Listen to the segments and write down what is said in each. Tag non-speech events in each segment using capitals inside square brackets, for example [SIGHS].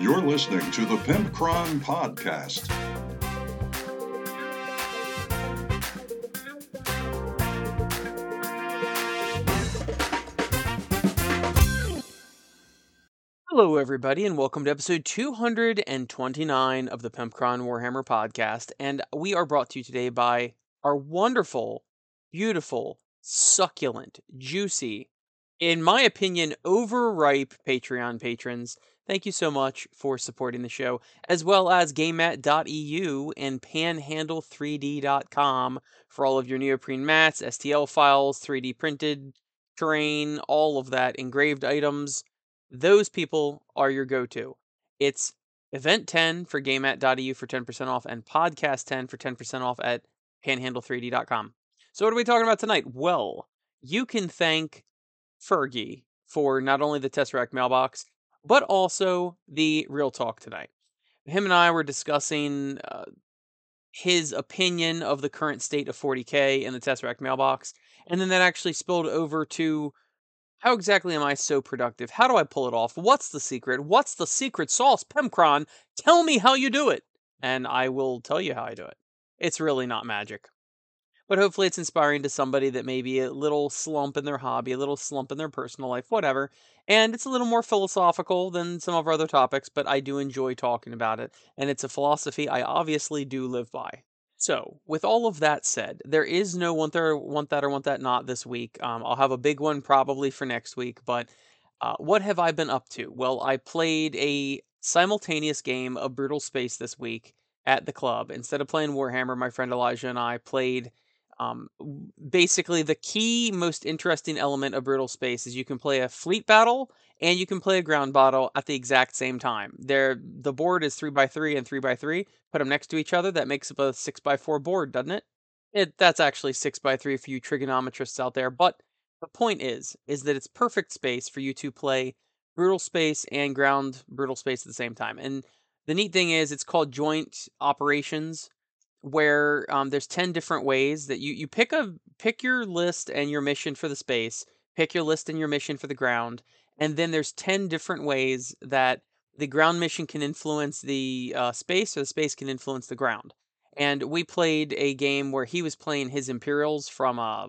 You're listening to the Pimpcron Podcast. Hello, everybody, and welcome to episode 229 of the Pimpcron Warhammer podcast. And we are brought to you today by our wonderful, beautiful, succulent, juicy, in my opinion, overripe Patreon patrons. Thank you so much for supporting the show, as well as GameMat.eu and Panhandle3D.com for all of your neoprene mats, STL files, 3D printed terrain, all of that, engraved items. Those people are your go to. It's Event 10 for GameMat.eu for 10% off and Podcast 10 for 10% off at Panhandle3D.com. So, what are we talking about tonight? Well, you can thank Fergie for not only the Tesseract mailbox, but also the Real Talk tonight. Him and I were discussing uh, his opinion of the current state of 40K in the Tesseract mailbox, and then that actually spilled over to how exactly am I so productive? How do I pull it off? What's the secret? What's the secret sauce, Pimpcron? Tell me how you do it, and I will tell you how I do it. It's really not magic but hopefully it's inspiring to somebody that may be a little slump in their hobby, a little slump in their personal life, whatever. And it's a little more philosophical than some of our other topics, but I do enjoy talking about it. And it's a philosophy I obviously do live by. So, with all of that said, there is no want that or want that or want that not this week. Um, I'll have a big one probably for next week, but uh, what have I been up to? Well, I played a simultaneous game of Brutal Space this week at the club. Instead of playing Warhammer, my friend Elijah and I played um, basically, the key, most interesting element of Brutal Space is you can play a fleet battle and you can play a ground battle at the exact same time. There, the board is three by three and three by three. Put them next to each other, that makes up a six by four board, doesn't it? It that's actually six by three for you trigonometrists out there. But the point is, is that it's perfect space for you to play Brutal Space and Ground Brutal Space at the same time. And the neat thing is, it's called joint operations where um, there's 10 different ways that you, you pick a pick your list and your mission for the space pick your list and your mission for the ground and then there's 10 different ways that the ground mission can influence the uh, space or the space can influence the ground. And we played a game where he was playing his imperials from uh,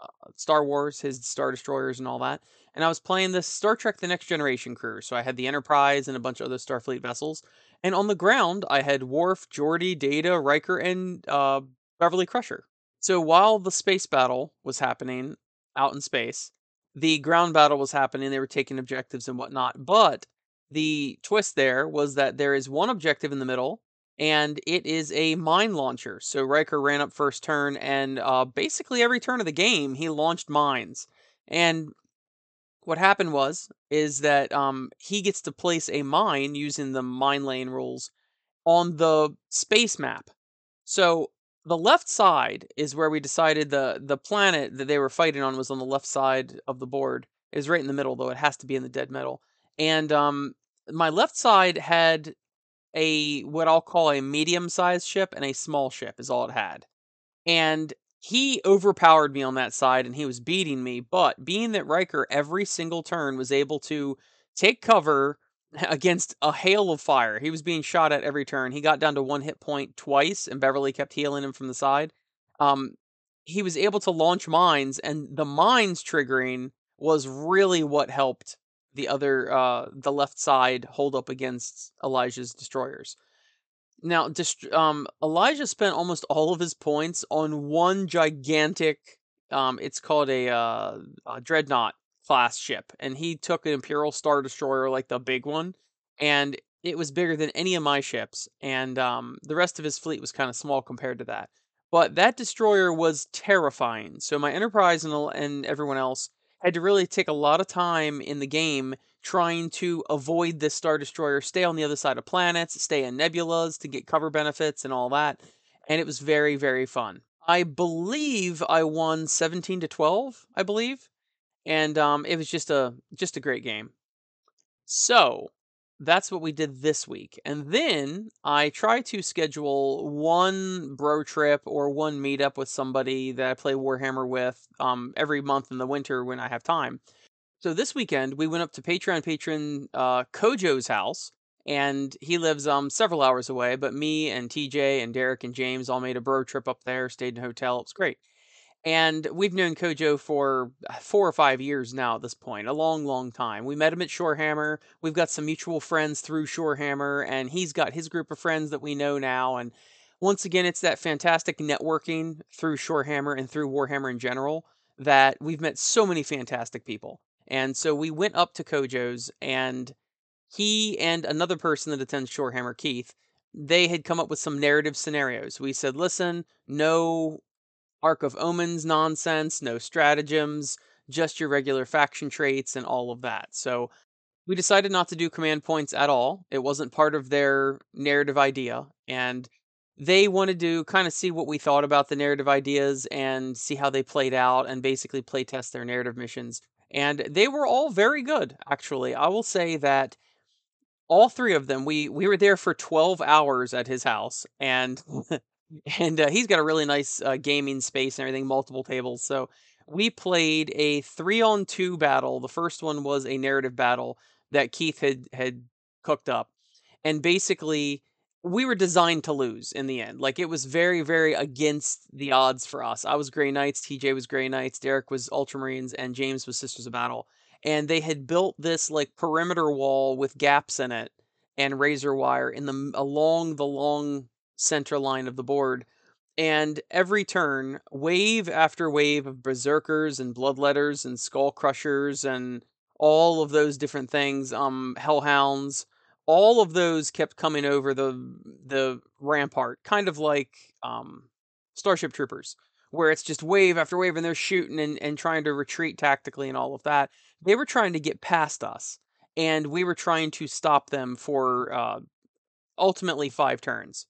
uh, star wars his star destroyers and all that and i was playing the star trek the next generation crew so i had the enterprise and a bunch of other starfleet vessels and on the ground, I had Worf, Geordi, Data, Riker, and uh, Beverly Crusher. So while the space battle was happening out in space, the ground battle was happening. They were taking objectives and whatnot. But the twist there was that there is one objective in the middle, and it is a mine launcher. So Riker ran up first turn, and uh, basically every turn of the game, he launched mines. And what happened was is that um, he gets to place a mine using the mine lane rules on the space map. So the left side is where we decided the the planet that they were fighting on was on the left side of the board. Is right in the middle though. It has to be in the dead middle. And um, my left side had a what I'll call a medium sized ship and a small ship is all it had. And he overpowered me on that side and he was beating me. But being that Riker every single turn was able to take cover [LAUGHS] against a hail of fire, he was being shot at every turn. He got down to one hit point twice, and Beverly kept healing him from the side. Um, he was able to launch mines, and the mines triggering was really what helped the other, uh, the left side hold up against Elijah's destroyers. Now, dist- um, Elijah spent almost all of his points on one gigantic. Um, it's called a, uh, a dreadnought class ship, and he took an Imperial Star Destroyer, like the big one, and it was bigger than any of my ships, and um, the rest of his fleet was kind of small compared to that. But that destroyer was terrifying. So my Enterprise and, and everyone else had to really take a lot of time in the game trying to avoid this Star Destroyer, stay on the other side of planets, stay in nebulas to get cover benefits and all that. And it was very, very fun. I believe I won 17 to 12, I believe. And um, it was just a just a great game. So that's what we did this week. And then I try to schedule one bro trip or one meetup with somebody that I play Warhammer with um, every month in the winter when I have time. So this weekend we went up to Patreon patron uh, Kojo's house, and he lives um several hours away. But me and TJ and Derek and James all made a bro trip up there, stayed in a hotel. It was great. And we've known Kojo for uh, four or five years now at this point, a long, long time. We met him at Shorehammer. We've got some mutual friends through Shorehammer, and he's got his group of friends that we know now. And once again, it's that fantastic networking through Shorehammer and through Warhammer in general that we've met so many fantastic people. And so we went up to Kojo's, and he and another person that attends Shorehammer, Keith, they had come up with some narrative scenarios. We said, listen, no Ark of Omens nonsense, no stratagems, just your regular faction traits and all of that. So we decided not to do command points at all. It wasn't part of their narrative idea. And they wanted to kind of see what we thought about the narrative ideas and see how they played out and basically play test their narrative missions. And they were all very good, actually. I will say that all three of them, we, we were there for 12 hours at his house. And [LAUGHS] and uh, he's got a really nice uh, gaming space and everything, multiple tables. So we played a three on two battle. The first one was a narrative battle that Keith had had cooked up, and basically we were designed to lose in the end. Like it was very very against the odds for us. I was Grey Knights, TJ was Grey Knights, Derek was Ultramarines, and James was Sisters of Battle. And they had built this like perimeter wall with gaps in it and razor wire in the along the long center line of the board. And every turn, wave after wave of berserkers and bloodletters and skull crushers and all of those different things, um, hellhounds, all of those kept coming over the the rampart, kind of like um, Starship Troopers, where it's just wave after wave and they're shooting and, and trying to retreat tactically and all of that. They were trying to get past us, and we were trying to stop them for uh, ultimately five turns.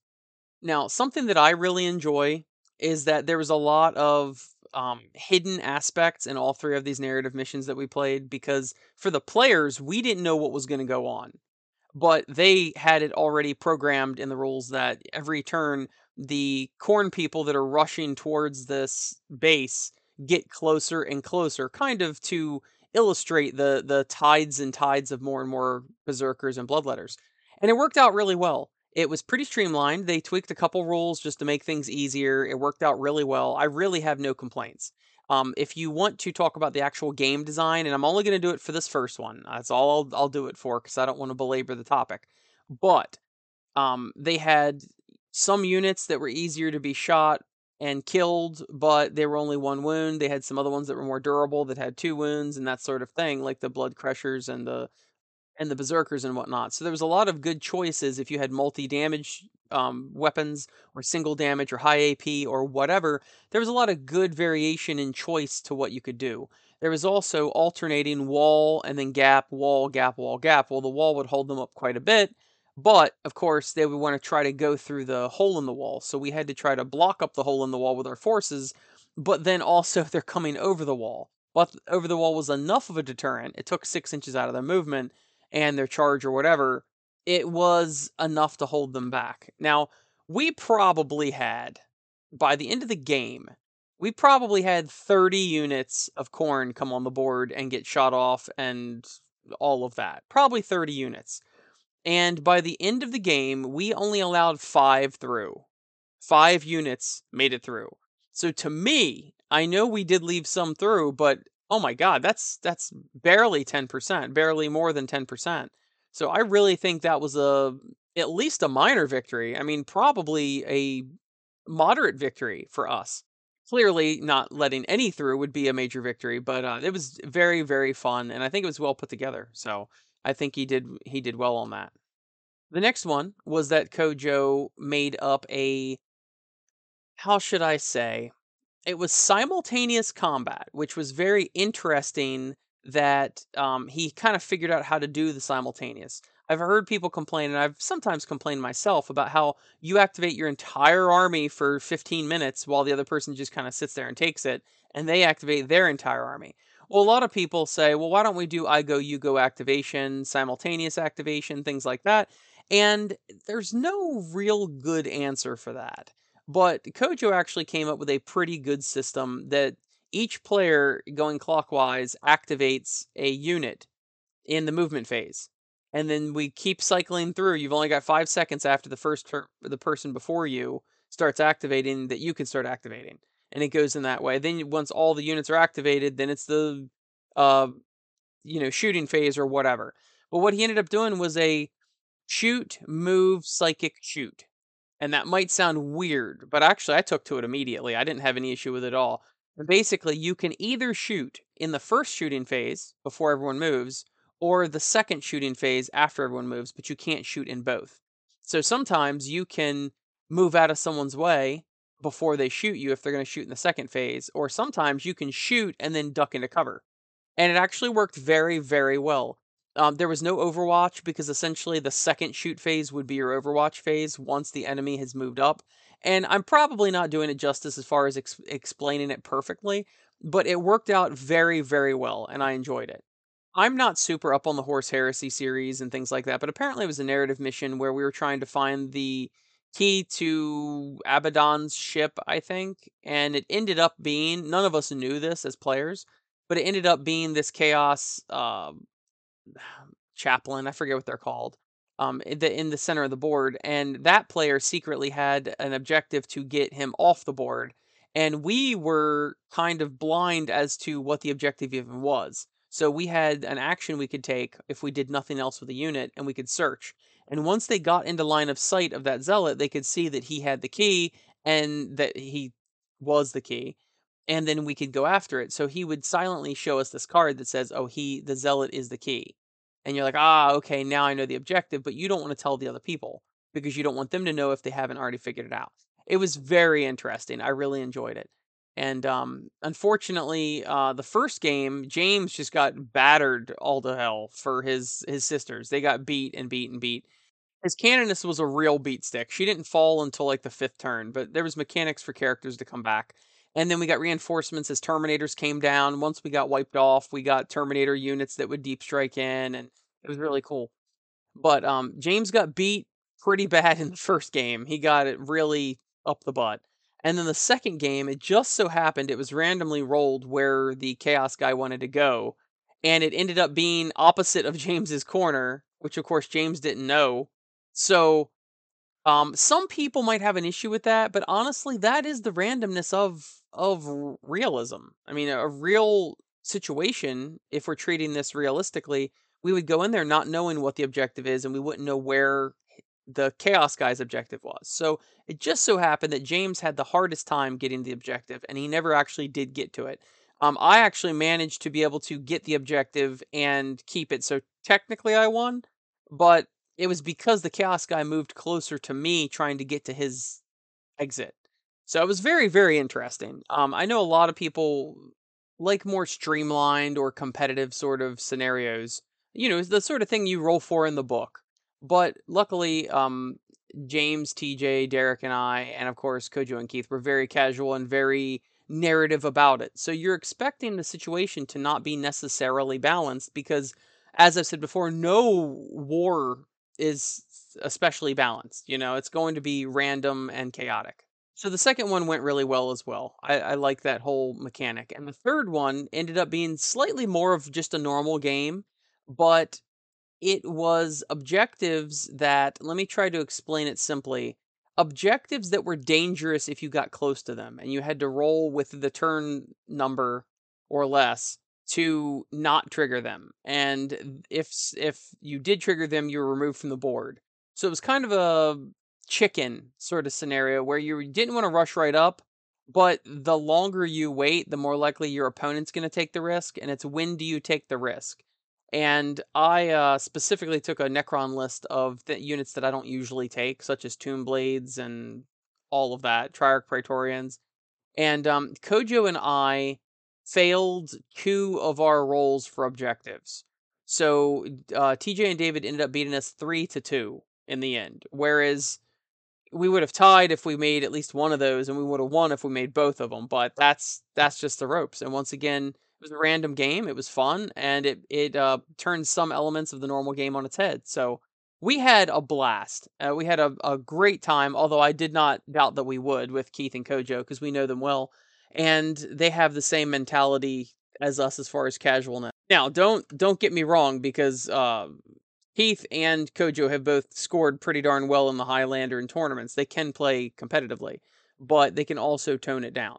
Now, something that I really enjoy is that there was a lot of um, hidden aspects in all three of these narrative missions that we played because for the players, we didn't know what was going to go on. But they had it already programmed in the rules that every turn, the Khorne people that are rushing towards this base get closer and closer, kind of to illustrate the the tides and tides of more and more berserkers and bloodletters. And it worked out really well. It was pretty streamlined. They tweaked a couple rules just to make things easier. It worked out really well. I really have no complaints. Um, if you want to talk about the actual game design, and I'm only going to do it for this first one, that's all I'll, I'll do it for because I don't want to belabor the topic. But um, they had some units that were easier to be shot and killed, but they were only one wound. They had some other ones that were more durable that had two wounds and that sort of thing, like the blood crushers and the and the berserkers and whatnot. So there was a lot of good choices if you had multi-damage um, weapons or single damage or high AP or whatever. There was a lot of good variation in choice to what you could do. There was also alternating wall and then gap, wall, gap, wall, gap. Well, the wall would hold them up quite a bit, but of course they would want to try to go through the hole in the wall. So we had to try to block up the hole in the wall with our forces, but then also [LAUGHS] they're coming over the wall. But over the wall was enough of a deterrent. It took six inches out of their movement and their charge or whatever, it was enough to hold them back. Now, we probably had, by the end of the game, we probably had 30 units of Khorne come on the board and get shot off and all of that. Probably 30 units. And by the end of the game, we only allowed five through. Five units made it through. So to me, I know we did leave some through, but Oh my god, that's that's barely 10%, barely more than 10%. So I really think that was a at least a minor victory. I mean, probably a moderate victory for us. Clearly, not letting any through would be a major victory, but uh, it was very, very fun, and I think it was well put together. So I think he did he did well on that. The next one was that Kojo made up a how should I say it was simultaneous combat, which was very interesting that um, he kind of figured out how to do the simultaneous. I've heard people complain, and I've sometimes complained myself about how you activate your entire army for 15 minutes while the other person just kind of sits there and takes it, and they activate their entire army. Well, a lot of people say, well, why don't we do I go, you go activation, simultaneous activation, things like that? And there's no real good answer for that. But Kojo actually came up with a pretty good system that each player going clockwise activates a unit in the movement phase. and then we keep cycling through. You've only got five seconds after the first ter- the person before you starts activating that you can start activating, and it goes in that way. Then once all the units are activated, then it's the uh, you know shooting phase or whatever. But what he ended up doing was a shoot, move, psychic, shoot. And that might sound weird, but actually I took to it immediately. I didn't have any issue with it at all. And basically, you can either shoot in the first shooting phase before everyone moves, or the second shooting phase after everyone moves, but you can't shoot in both. So sometimes you can move out of someone's way before they shoot you if they're going to shoot in the second phase, or sometimes you can shoot and then duck into cover. And it actually worked very, very well. Um, there was no Overwatch because essentially the second shoot phase would be your Overwatch phase once the enemy has moved up. And I'm probably not doing it justice as far as ex- explaining it perfectly, but it worked out very, very well, and I enjoyed it. I'm not super up on the Horus Heresy series and things like that, but apparently it was a narrative mission where we were trying to find the key to Abaddon's ship, I think, and it ended up being none of us knew this as players, but it ended up being this chaos uh, [SIGHS] chaplain. I forget what they're called. Um, in the in the center of the board, and that player secretly had an objective to get him off the board, and we were kind of blind as to what the objective even was. So we had an action we could take if we did nothing else with the unit, and we could search. And once they got into line of sight of that zealot, they could see that he had the key and that he was the key and then we could go after it. So he would silently show us this card that says, "Oh, he the zealot is the key." And you're like, "Ah, okay, now I know the objective," but you don't want to tell the other people because you don't want them to know if they haven't already figured it out. It was very interesting. I really enjoyed it. And um, unfortunately, uh, the first game, James just got battered all to hell for his his sisters. They got beat and beat and beat. His Canoness was a real beat stick. She didn't fall until like the fifth turn, but there was mechanics for characters to come back. And then we got reinforcements as Terminators came down. Once we got wiped off, we got Terminator units that would deep strike in, and it was really cool. But um, James got beat pretty bad [LAUGHS] in the first game. He got it really up the butt. And then the second game, it just so happened it was randomly rolled where the Chaos guy wanted to go. And it ended up being opposite of [LAUGHS] James's corner, which of course James didn't know. So um, some people might have an issue with that, but honestly, that is the randomness of of realism. I mean, a real situation, if we're treating this realistically, we would go in there not knowing what the objective is, and we wouldn't know where the chaos guy's objective was. So it just so happened that James had the hardest time getting the objective, and he never actually did get to it. Um, I actually managed to be able to get the objective and keep it. So technically, I won, but it was because the chaos guy moved closer to me, trying to get to his exit. So it was very, very interesting. Um, I know a lot of people like more streamlined or competitive sort of scenarios. You know, the sort of thing you roll for in the book. But luckily, um, James, TJ, Derek, and I, and of course Kojo and Keith were very casual and very narrative about it. So you're expecting the situation to not be necessarily balanced because, as I've said before, no war is especially balanced. You know, it's going to be random and chaotic. So the second one went really well as well. I, I like that whole mechanic. And the third one ended up being slightly more of just a normal game, but it was objectives that, let me try to explain it simply. Objectives that were dangerous if you got close to them and you had to roll with the turn number or less to not trigger them. And if if you did trigger them, you were removed from the board. So it was kind of a chicken sort of scenario where you didn't want to rush right up, but the longer you wait, the more likely your opponent's going to take the risk, and it's when do you take the risk. And I uh, specifically took a Necron list of units that I don't usually take, such as Tomb Blades and all of that, Triarch Praetorians. And um, Kojo and I failed two of our rolls for objectives. So uh, TJ and David ended up beating us three to two in the end, whereas we would have tied if we made at least one of those, and we would have won if we made both of them. But that's that's just the ropes. And once again, it was a random game. It was fun, and it it uh, turned some elements of the normal game on its head. So we had a blast. Uh, we had a, a great time. Although I did not doubt that we would with Keith and Kojo because we know them well, and they have the same mentality as us as far as casualness. Now, don't don't get me wrong because uh, Heath and Kojo have both scored pretty darn well in the Highlander and tournaments. They can play competitively, but they can also tone it down.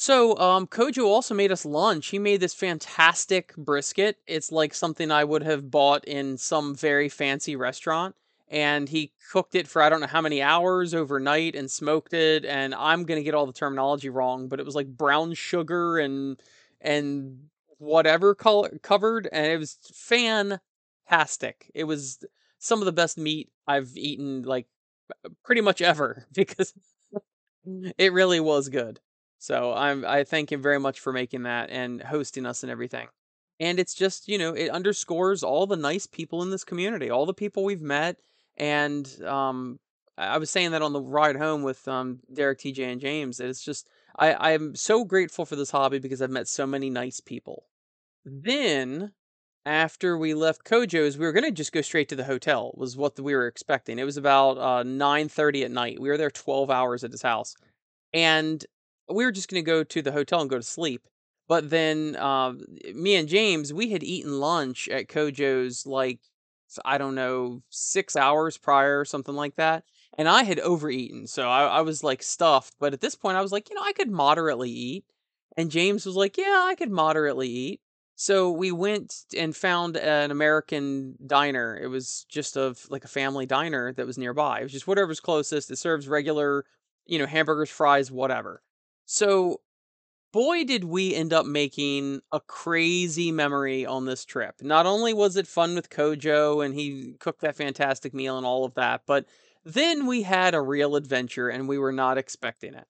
So, um, Kojo also made us lunch. He made this fantastic brisket. It's like something I would have bought in some very fancy restaurant. And he cooked it for I don't know how many hours overnight and smoked it. And I'm gonna get all the terminology wrong, but it was like brown sugar and and whatever color covered, and it was fantastic. It was some of the best meat I've eaten like uh, pretty much ever [LAUGHS] because mm. it really was good. So I'm I thank him very much for making that and hosting us and everything. And it's just, you know, it underscores all the nice people in this community, all the people we've met. And um I was saying that on the ride home with um Derek, TJ, and James. It's just I, I'm so grateful for this hobby because I've met so many nice people. Then after we left Kojo's, we were gonna just go straight to the hotel. Was what we were expecting. It was about uh, nine thirty at night. We were there twelve hours at his house, and we were just gonna go to the hotel and go to sleep. But then uh, me and James, we had eaten lunch at Kojo's like I don't know six hours prior, or something like that. And I had overeaten, so I, I was like stuffed. But at this point, I was like, you know, I could moderately eat. And James was like, yeah, I could moderately eat. So we went and found an American diner. It was just a like a family diner that was nearby. It was just whatever's closest. It serves regular, you know, hamburgers, fries, whatever. So boy did we end up making a crazy memory on this trip. Not only was it fun with Kojo and he cooked that fantastic meal and all of that, but then we had a real adventure and we were not expecting it.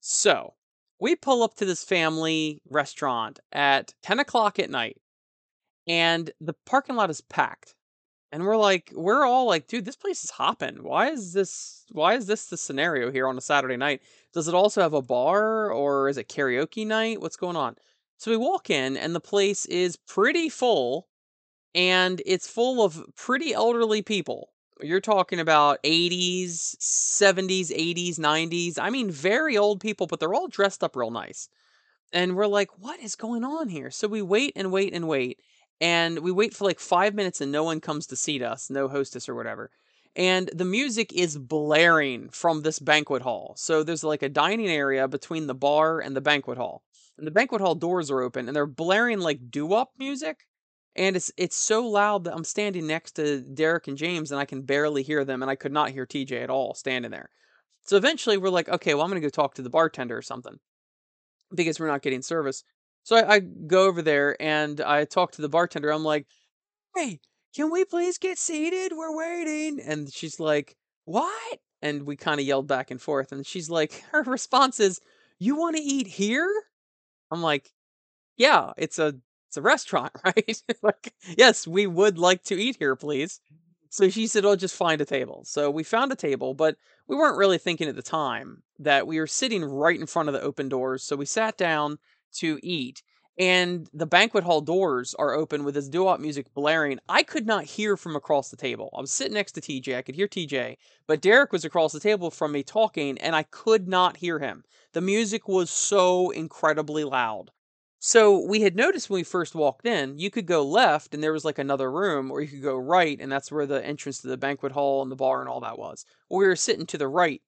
So, we pull up to this family restaurant at 10 o'clock at night and the parking lot is packed and we're like we're all like dude this place is hopping why is this why is this the scenario here on a saturday night does it also have a bar or is it karaoke night what's going on so we walk in and the place is pretty full and it's full of pretty elderly people you're talking about 80s, 70s, 80s, 90s. I mean, very old people, but they're all dressed up real nice. And we're like, what is going on here? So we wait and wait and wait. And we wait for like five minutes and no one comes to seat us, no hostess or whatever. And the music is blaring from this banquet hall. So there's like a dining area between the bar and the banquet hall. And the banquet hall doors are open and they're blaring like doo wop music and it's it's so loud that I'm standing next to Derek and James and I can barely hear them and I could not hear TJ at all standing there. So eventually we're like, okay, well I'm gonna go talk to the bartender or something because we're not getting service. So I, I go over there and I talk to the bartender. I'm like, hey, can we please get seated? We're waiting. And she's like, what? And we kind of yelled back and forth. And she's like, [LAUGHS] her response is, you want to eat here? I'm like, yeah, it's a it's a restaurant, [LAUGHS] right? [LAUGHS] like, yes, we would like to eat here, please. So she said, "Oh, just find a table." So we found a table, but we weren't really thinking at the time that we were sitting right in front of the open doors. So we sat down to eat, and the banquet hall doors are open with this doo-wop music blaring. I could not hear from across the table. I was sitting next to TJ. I could hear TJ, but Derek was across the table from me talking, and I could not hear him. The music was so incredibly loud. So we had noticed when we first walked in, you could go left and there was like another room, or you could go right, and that's where the entrance to the banquet hall and the bar and all that was. Well, we were sitting to the right.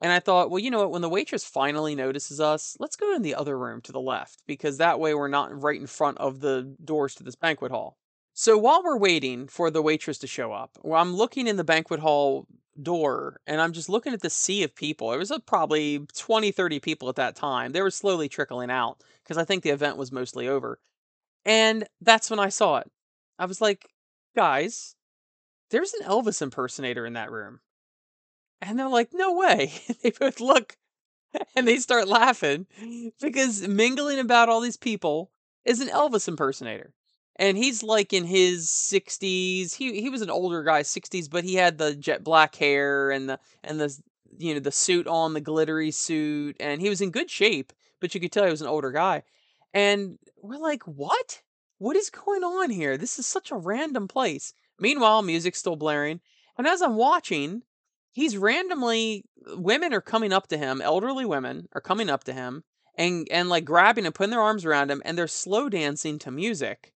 And I thought, well, you know what? When the waitress finally notices us, let's go in the other room to the left, because that way we're not right in front of the doors to this banquet hall. So while we're waiting for the waitress to show up, I'm looking in the banquet hall door and I'm just looking at the sea of people. It was a, probably 20, 30 people at that time. They were slowly trickling out because I think the event was mostly over. And that's when I saw it. I was like, guys, there's an Elvis impersonator in that room. And they're like, no way. [LAUGHS] they both look [LAUGHS] and they start laughing because mingling about all these people is an Elvis impersonator. And he's like in his 60s he he was an older guy 60s but he had the jet black hair and the and the you know the suit on the glittery suit and he was in good shape but you could tell he was an older guy. And we're like what? What is going on here? This is such a random place. Meanwhile music's still blaring and as i'm watching he's randomly women are coming up to him elderly women are coming up to him and and like grabbing and putting their arms around him and they're slow dancing to music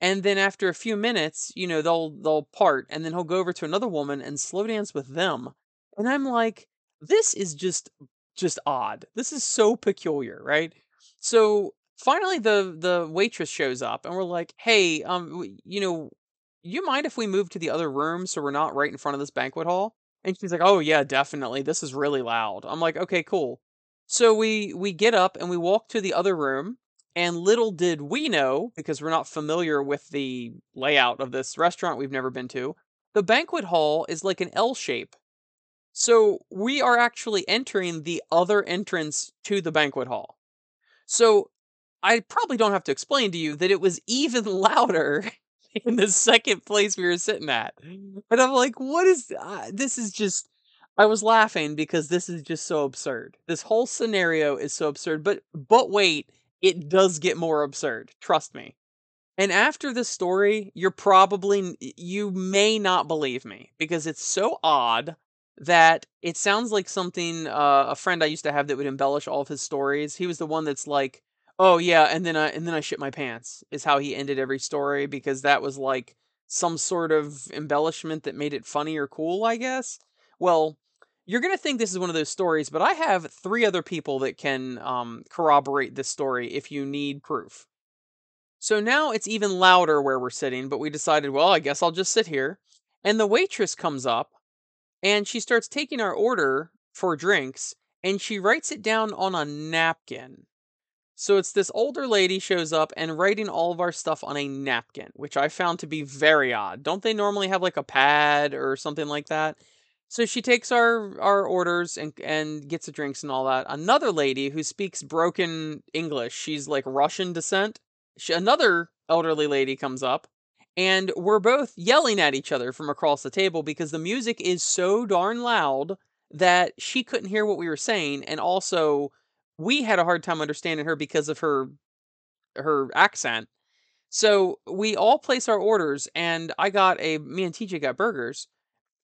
And then after a few minutes, you know, they'll they'll part and then he'll go over to another woman and slow dance with them. And I'm like, this is just just odd. This is so peculiar, right? So finally the the waitress shows up and we're like, "Hey, um you know, you mind if we move to the other room so we're not right in front of this banquet hall?" And she's like, "Oh yeah, definitely. This is really loud." I'm like, "Okay, cool." So we we get up and we walk to the other room and little did we know, because we're not familiar with the layout of this restaurant we've never been to, the banquet hall is like an L shape. So we are actually entering the other entrance to the banquet hall. So I probably don't have to explain to you that it was even [LAUGHS] louder [LAUGHS] in the second place we were sitting at. But I'm like, what is uh, this? Is just I was laughing because this is just so absurd. This whole scenario is so absurd. But but wait, it does get more absurd. Trust me. And after this story, you're probably you may not believe me because it's so odd that it sounds like something uh, a friend I used to have that would embellish all of his stories. He was the one that's like, "Oh yeah," and then I and then I shit my pants is how he ended every story because that was like some sort of embellishment that made it funny or cool, I guess. Well, you're to think this is one of those stories, but I have three other people that can um, corroborate this story if you need proof. So now it's even louder where we're sitting, but we decided, well, I guess I'll just sit here. And the waitress comes up and she starts taking our order for drinks and she writes it down on a napkin. So it's this older lady shows up and writing all of our stuff on a napkin, which I found to be very odd. Don't they normally have like a pad or something like that? So she takes our our orders and and gets the drinks and all that. Another lady who speaks broken English, she's like Russian descent. She, another elderly lady comes up and we're both yelling at each other from across the table because the music is so darn loud that she couldn't hear what we were saying and also we had a hard time understanding her because of her her accent. So we all place our orders and I got a me and TJ got burgers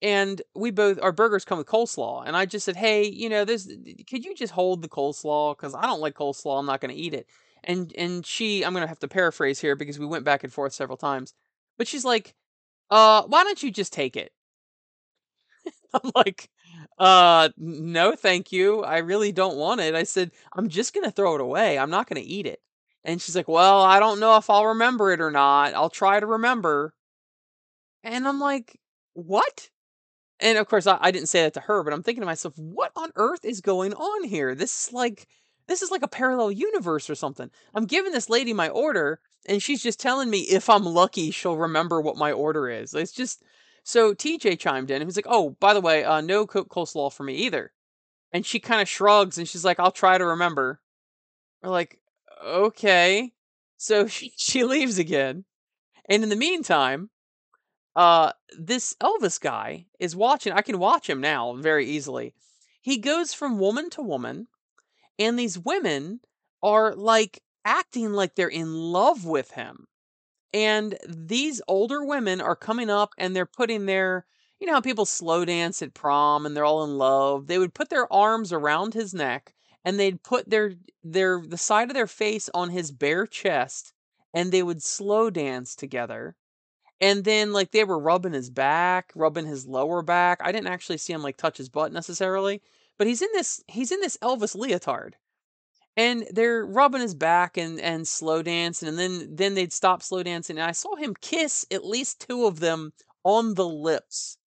and we both our burgers come with coleslaw and i just said hey you know this could you just hold the coleslaw? Because i don't like coleslaw i'm not going to eat it. And and she i'm going to have to paraphrase here because we went back and forth several times but she's like uh why don't you just take it? [LAUGHS] I'm like uh no thank you i really don't want it i said i'm just to throw it away i'm not to eat it and she's like well i don't know if i'll remember it or not i'll try to remember and i'm like what and of course, I, I didn't say that to her, but I'm thinking to myself, what on earth is going on here? This is like this is like a parallel universe or something. I'm giving this lady my order, and she's just telling me if I'm lucky, she'll remember what my order is. It's just so TJ chimed in and he's like, "Oh, by the way, uh, no coleslaw for me either." And she kind of shrugs and she's like, "I'll try to remember." We're like, "Okay." So [LAUGHS] she she leaves again, and in the meantime, uh this Elvis guy is watching I can watch him now very easily. He goes from woman to woman and these women are like acting like they're in love with him. And these older women are coming up and they're putting their you know how people slow dance at prom and they're all in love. They would put their arms around his neck and they'd put their their the side of their face on his bare chest and they would slow dance together and then like they were rubbing his back, rubbing his lower back. I didn't actually see him like touch his butt necessarily, but he's in this he's in this Elvis leotard. And they're rubbing his back and and slow dancing and then then they'd stop slow dancing and I saw him kiss at least two of them on the lips.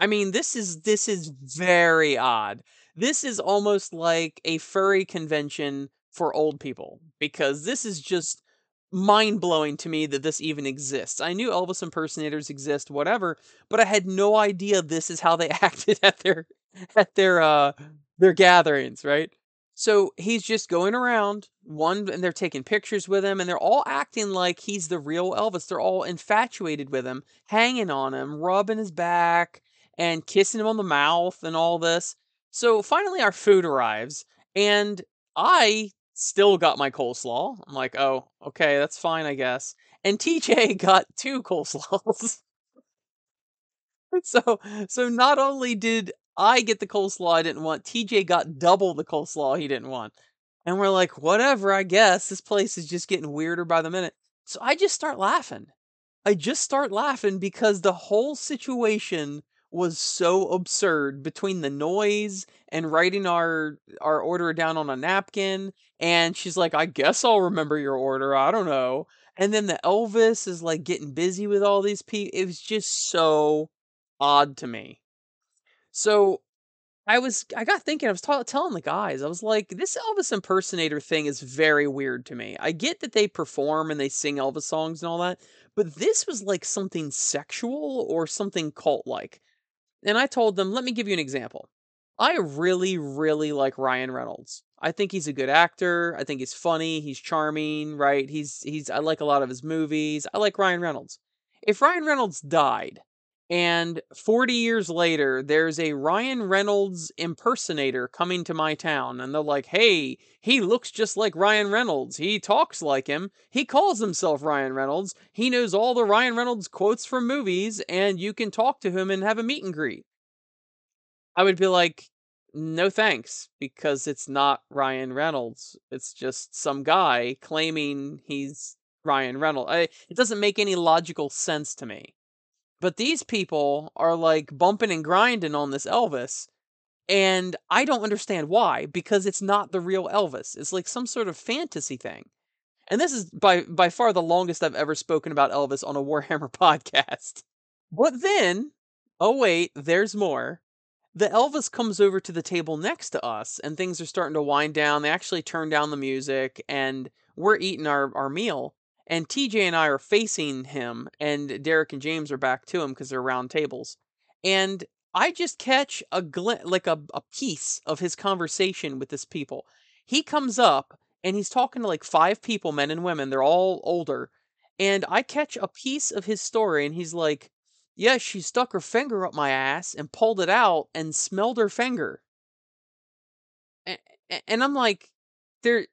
I mean, this is this is very odd. This is almost like a furry convention for old people because this is just mind blowing to me that this even exists. I knew Elvis impersonators exist, whatever, but I had no idea this is how they [LAUGHS] acted at their at their uh their gatherings, right? So he's just going around one and they're taking pictures with him and they're all acting like he's the real Elvis. They're all infatuated with him, hanging on him, rubbing his back and kissing him on the mouth and all this. So finally our food arrives and I still got my coleslaw. I'm like, oh, okay, that's fine, I guess. And TJ [LAUGHS] got two coleslaws. [LAUGHS] so, so not only did I get the coleslaw I didn't want, TJ got double the coleslaw he didn't want. And we're like, whatever, I guess. This place is just getting weirder by the minute. So I just start laughing. I just start laughing because the whole situation was so absurd between the noise and writing our our order down on a napkin and she's like I guess I'll remember your order I don't know and then the Elvis is like getting busy with all these people it was just so odd to me so I was I got thinking I was ta- telling the guys I was like this Elvis impersonator thing is very weird to me I get that they perform and they sing Elvis songs and all that but this was like something sexual or something cult like and I told them, let me give you an example. I really, really like Ryan Reynolds. I think he's a good actor. I think he's funny. He's charming, right? He's he's I like a lot of his movies. I like Ryan Reynolds. If Ryan Reynolds died and 40 years later there's a Ryan Reynolds impersonator coming to my town and they're like, "Hey, he looks just like Ryan Reynolds. He talks like him. He calls himself Ryan Reynolds. He knows all the Ryan Reynolds quotes from movies and you can talk to him and have a meet and greet." I would be like, "No thanks because it's not Ryan Reynolds. It's just some guy claiming he's Ryan Reynolds. I, it doesn't make any logical sense to me." But these people are like bumping and grinding on this Elvis. And I don't understand why, because it's not the real Elvis. It's like some sort of fantasy thing. And this is by by far the longest I've ever spoken about Elvis on a Warhammer [LAUGHS] podcast. But then, oh wait, there's more. The Elvis comes over to the table next to us and things are starting to wind down. They actually turn down the music and we're eating our, our meal and TJ and I are facing him, and Derek and James are back to him because they're round tables. And I just catch a glint, like a, a piece of his conversation with this people. He comes up and he's talking to like five people, men and women. They're all older. And I catch a piece of his story, and he's like, Yeah, she stuck her finger up my ass and pulled it out and smelled her finger. And, and I'm like, there,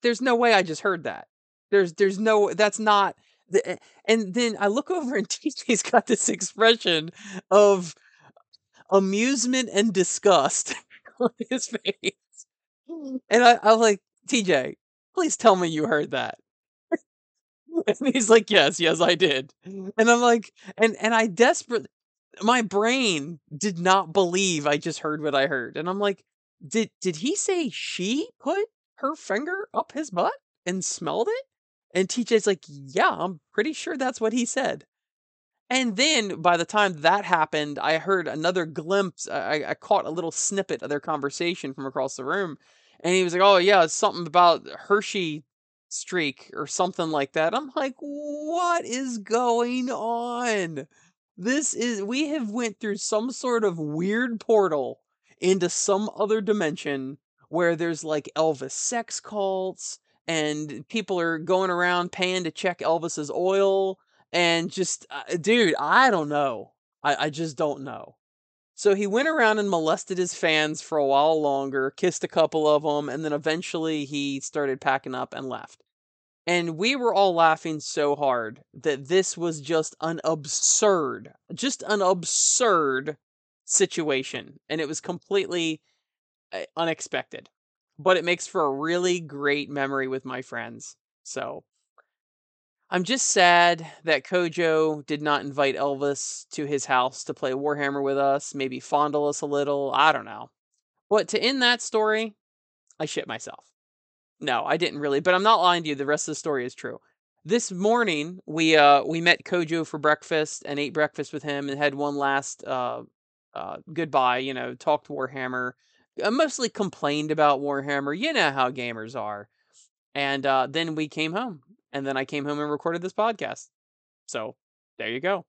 there's no way I just heard that. There's there's no that's not the, eh, and then I look [LAUGHS] over and TJ's got this expression of amusement and disgust [LAUGHS] on his face. And I, I'm like, TJ, please tell me you heard that. [LAUGHS] and he's like, Yes, yes, I did. And I'm like, and and I desperate my brain did not believe I just heard what I heard. And I'm like, did did he say she put her finger up his butt and smelled it? And TJ's like, yeah, I'm pretty sure that's what he said. And then by the time that happened, I heard another glimpse. I, I caught a little snippet of their conversation from across the room. And he was like, oh, yeah, something about Hershey streak or something like that. I'm like, what is going on? This is, we have went through some sort of weird portal into some other dimension where there's like Elvis sex cults and people are going around paying to check Elvis's oil and just uh, dude, I don't know. I, I just don't know. So he went around and molested his fans for a while longer, kissed a couple of them, and then eventually he started packing up and left. And we were all laughing so hard that this was just an absurd, just an absurd situation. And it was completely uh, unexpected but it makes for a really great memory with my friends. So I'm just sad that Kojo did not invite Elvis to his house to play Warhammer with us, maybe fondle us a little. I don't know. But to end that story, I shit myself. No, I didn't really, but I'm not lying to you. The rest of the story is true. This morning we uh we met Kojo for breakfast and ate breakfast with him and had one last uh uh goodbye, you know, talked Warhammer mostly complained about Warhammer. You know how gamers are. And uh, then we came home, and then I came home and recorded this podcast. So there you go.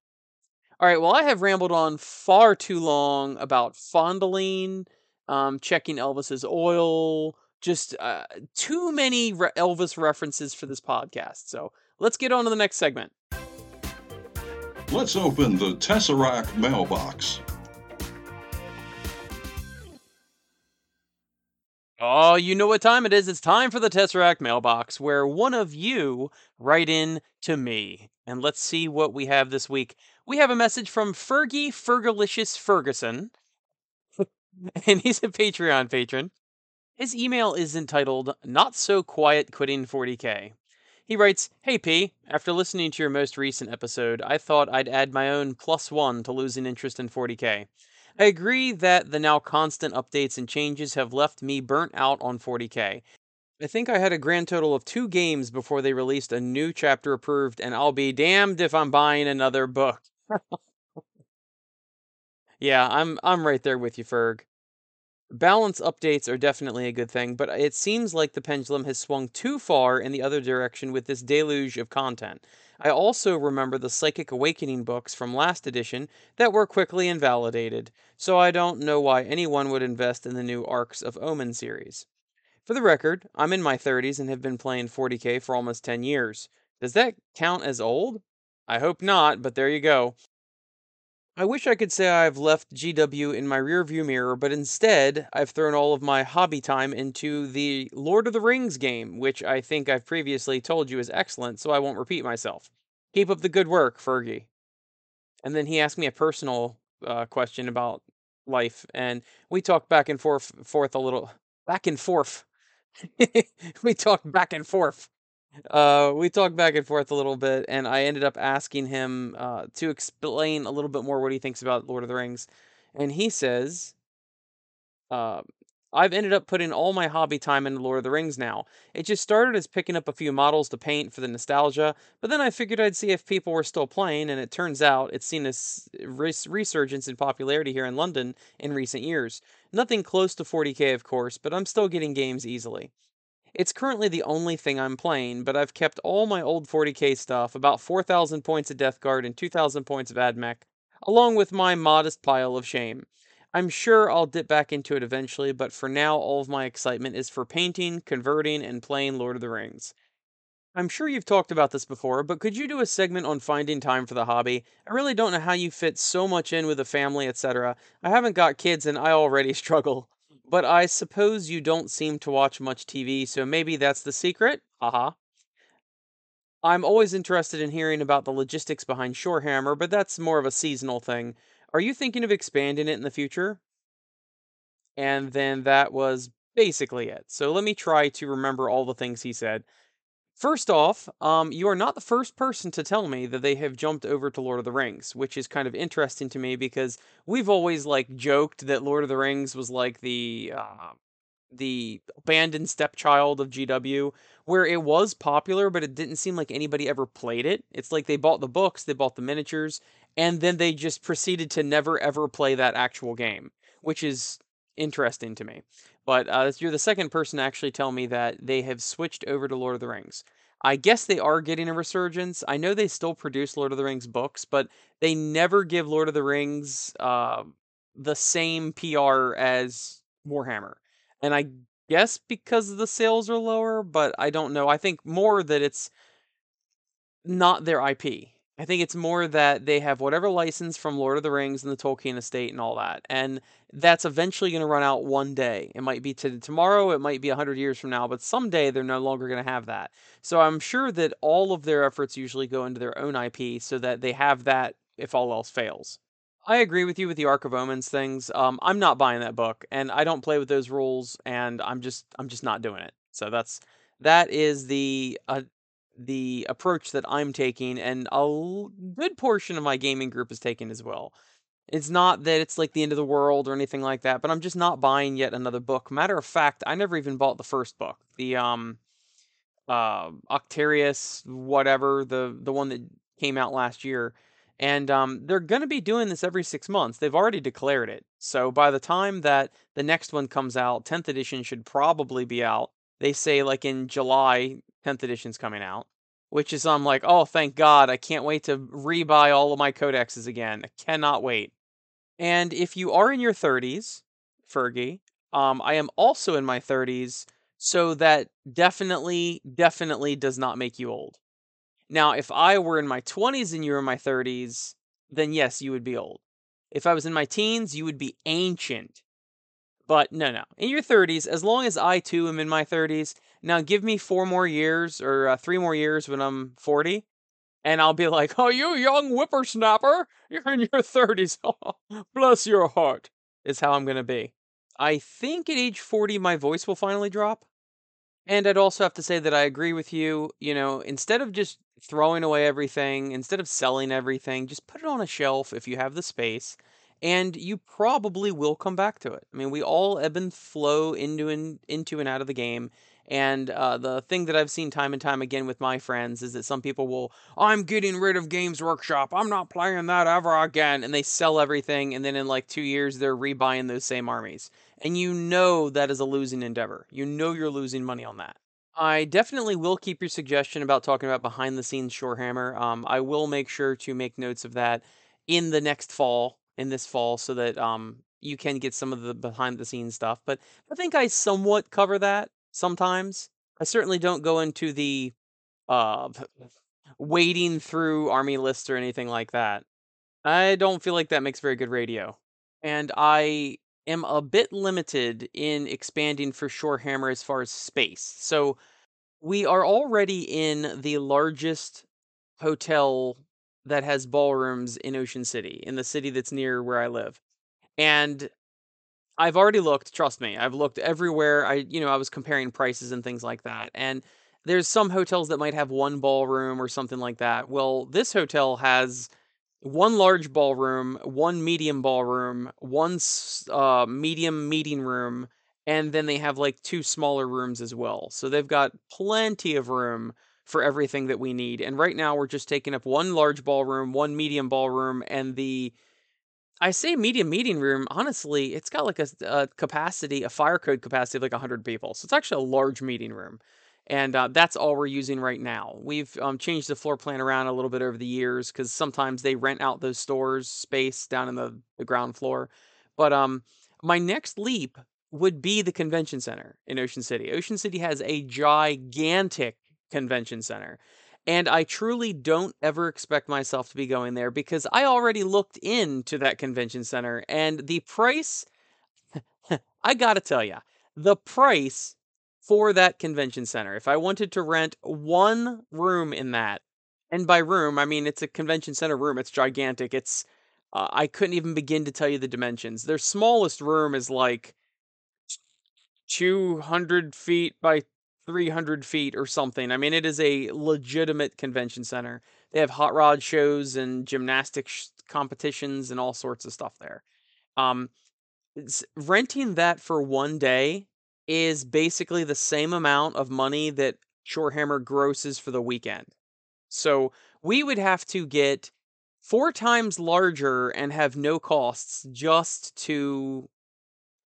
All right. Well, I have rambled on far too long about fondling, um, checking Elvis's oil, just uh, too many re- Elvis references for this podcast. So let's get on to the next segment. Let's open the Tesseract mailbox. Oh, you know what time it is. It's time for the Tesseract mailbox, where one of you write in to me. And let's see what we have this week. We have a message from Fergie Fergalicious Ferguson, [LAUGHS] and he's a Patreon patron. His email is entitled Not So Quiet Quitting 40K. He writes, Hey P, after listening to your most recent episode, I thought I'd add my own plus one to losing interest in 40k. I agree that the now constant updates and changes have left me burnt out on 40k. I think I had a grand total of two games before they released a new chapter approved, and I'll be damned if I'm buying another book. [LAUGHS] yeah, I'm I'm right there with you, Ferg. Balance updates are definitely a good thing, but it seems like the pendulum has swung too far in the other direction with this deluge of content. I also remember the Psychic Awakening books from last edition that were quickly invalidated, so I don't know why anyone would invest in the new Arks of Omen series. For the record, I'm in my 30s and have been playing 40k for almost 10 years. Does that count as old? I hope not, but there you go. I wish I could say I've left GW in my rearview mirror, but instead, I've thrown all of my hobby time into the Lord of the Rings game, which I think I've previously told you is excellent, so I won't repeat myself. Keep up the good work, Fergie. And then he asked me a personal uh, question about life, and we talked back and forth, forth a little, back and forth. [LAUGHS] we talked back and forth uh, we talked back and forth a little bit, and I ended up asking him uh, to explain a little bit more what he thinks about Lord of the Rings. And he says, uh, I've ended up putting all my hobby time into Lord of the Rings now. It just started as picking up a few models to paint for the nostalgia, but then I figured I'd see if people were still playing, and it turns out it's seen a res- resurgence in popularity here in London in recent years. Nothing close to 40k, of course, but I'm still getting games easily. It's currently the only thing I'm playing, but I've kept all my old 40k stuff, about 4,000 points of Death Guard and 2,000 points of AdMech, along with my modest pile of shame. I'm sure I'll dip back into it eventually, but for now, all of my excitement is for painting, converting, and playing Lord of the Rings. I'm sure you've talked about this before, but could you do a segment on finding time for the hobby? I really don't know how you fit so much in with a family, etc. I haven't got kids and I already [LAUGHS] struggle. But I suppose you don't seem to watch much TV, so maybe that's the secret? Haha. I'm always interested in hearing about the logistics behind Shorehammer, but that's more of a seasonal thing. Are you thinking of expanding it in the future? And then that was basically it. So let me try to remember all the things he said. First off, um, you are not the first person to tell me that they have jumped over to Lord of the Rings, which is kind of interesting to me because we've always like joked that Lord of the Rings was like the uh, the abandoned stepchild of GW, where it was popular, but it didn't seem like anybody ever played it. It's like they bought the books, they bought the miniatures, and then they just proceeded to never ever play that actual game, which is interesting to me. But uh, you're the second person to actually tell me that they have switched over to Lord of the Rings. I guess they are getting a resurgence. I know they still produce Lord of the Rings books, but they never give Lord of the Rings uh, the same PR as Warhammer. And I guess because the sales are lower, but I don't know. I think more that it's not their IP. I think it's more that they have whatever license from Lord of the Rings and the Tolkien estate and all that. And that's eventually going to run out one day. It might be to tomorrow, it might be 100 years from now, but someday they're no longer going to have that. So I'm sure that all of their efforts usually go into their own IP so that they have that if all else fails. I agree with you with the Ark of Omens things. Um, I'm not buying that book, and I don't play with those rules, and I'm just I'm just not doing it. So that's that is the uh, the approach that I'm taking, and a good portion of my gaming group is taking as well. It's not that it's like the end of the world or anything like that, but I'm just not buying yet another book. Matter of fact, I never even bought the first book, the um, uh, Octarius, whatever the the one that came out last year, and um, they're gonna be doing this every six months. They've already declared it, so by the time that the next one comes out, 10th edition should probably be out. They say like in July, 10th edition's coming out, which is I'm like, oh, thank God. I can't wait to rebuy all of my codexes again. I cannot wait. And if you are in your 30s, Fergie, um, I am also in my 30s, so that definitely, definitely does not make you old. Now, if I were in my 20s and you were in my 30s, then yes, you would be old. If I was in my teens, you would be ancient. But no, no. In your 30s, as long as I too am in my 30s, now give me four more years or uh, three more years when I'm 40, and I'll be like, oh, you young whippersnapper, [LAUGHS] you're in your 30s. [LAUGHS] Bless your heart, is how I'm going to be. I think at age 40, my voice will finally drop. And I'd also have to say that I agree with you. You know, instead of just throwing away everything, instead of selling everything, just put it on a shelf if you have the space, and you probably will come back to it. I mean, we all ebb and flow into and into and out of the game. And uh, the thing that I've seen time and time again with my friends is that some people will, I'm getting rid of Games Workshop. I'm not playing that ever again. And they sell everything. And then in like two years, they're rebuying those same armies. And you know that is a losing endeavor. You know you're losing money on that. I definitely will keep your suggestion about talking about behind the scenes Shorehammer. Um, I will make sure to make notes of that in the next fall, in this fall, so that um, you can get some of the behind the scenes stuff. But I think I somewhat cover that sometimes. I certainly don't go into the uh, wading through army lists or anything like that. I don't feel like that makes very good radio. And I am a bit limited in expanding for Shorehammer as far as space. So we are already in the largest hotel that has ballrooms in Ocean City, in the city that's near where I live. And I've already looked, trust me. I've looked everywhere. I you know, I was comparing prices and things like that. And there's some hotels that might have one ballroom or something like that. Well, this hotel has one large ballroom, one medium ballroom, one uh, medium meeting room, and then they have like two smaller rooms as well. So they've got plenty of room for everything that we need. And right now we're just taking up one large ballroom, one medium ballroom, and the I say medium meeting room. Honestly, it's got like a, a capacity, a fire code capacity of like 100 people. So it's actually a large meeting room and uh, that's all we're using right now. We've um, changed the floor plan around a little bit over the years because sometimes they rent out those stores space down in the, the ground floor. But um, my next leap would be the convention center in Ocean City. Ocean City has a gigantic convention center. And I truly don't ever expect myself to be going there because I already looked into that convention center and the price, [LAUGHS] I gotta tell you, the price for that convention center. If I wanted to rent one room in that, and by room, I mean it's a convention center room, it's gigantic. It's uh, I couldn't even begin to tell you the dimensions. Their smallest room is like 200 feet by 300 feet or something. I mean, it is a legitimate convention center. They have hot rod shows and gymnastics competitions and all sorts of stuff there. Um, renting that for one day is basically the same amount of money that Shorehammer grosses for the weekend. So we would have to get four times larger and have no costs just to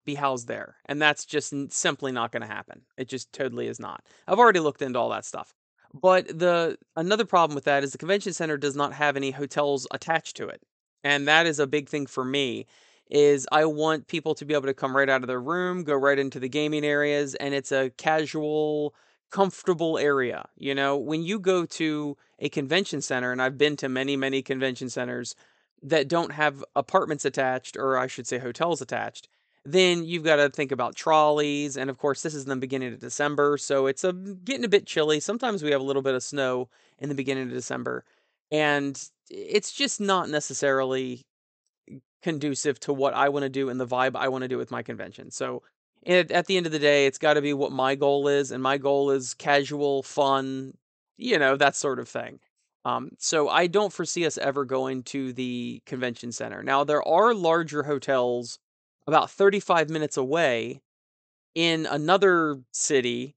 be housed there. And that's just simply not going to happen. It just totally is not. I've already looked into all that stuff. But the another problem with that is the convention center does not have any hotels attached to it. And that is a big thing for me is I want people to be able to come right out of their room, go right into the gaming areas, and it's a casual, comfortable area. You know, when you go to a convention center, and I've been to many, many convention centers that don't have apartments attached, or I should say hotels attached, then you've got to think about trolleys. And of course, this is in the beginning of December, so it's a, getting a bit chilly. Sometimes we have a little bit of snow in the beginning of December. And it's just not necessarily conducive to what I want to do and the vibe I want to do with my convention. So it, at the end of the day, it's got to be what my goal is, and my goal is casual, fun, you know, that sort of thing. Um, so I don't foresee us ever going to the convention center. Now there are larger hotels about 35 minutes away in another city,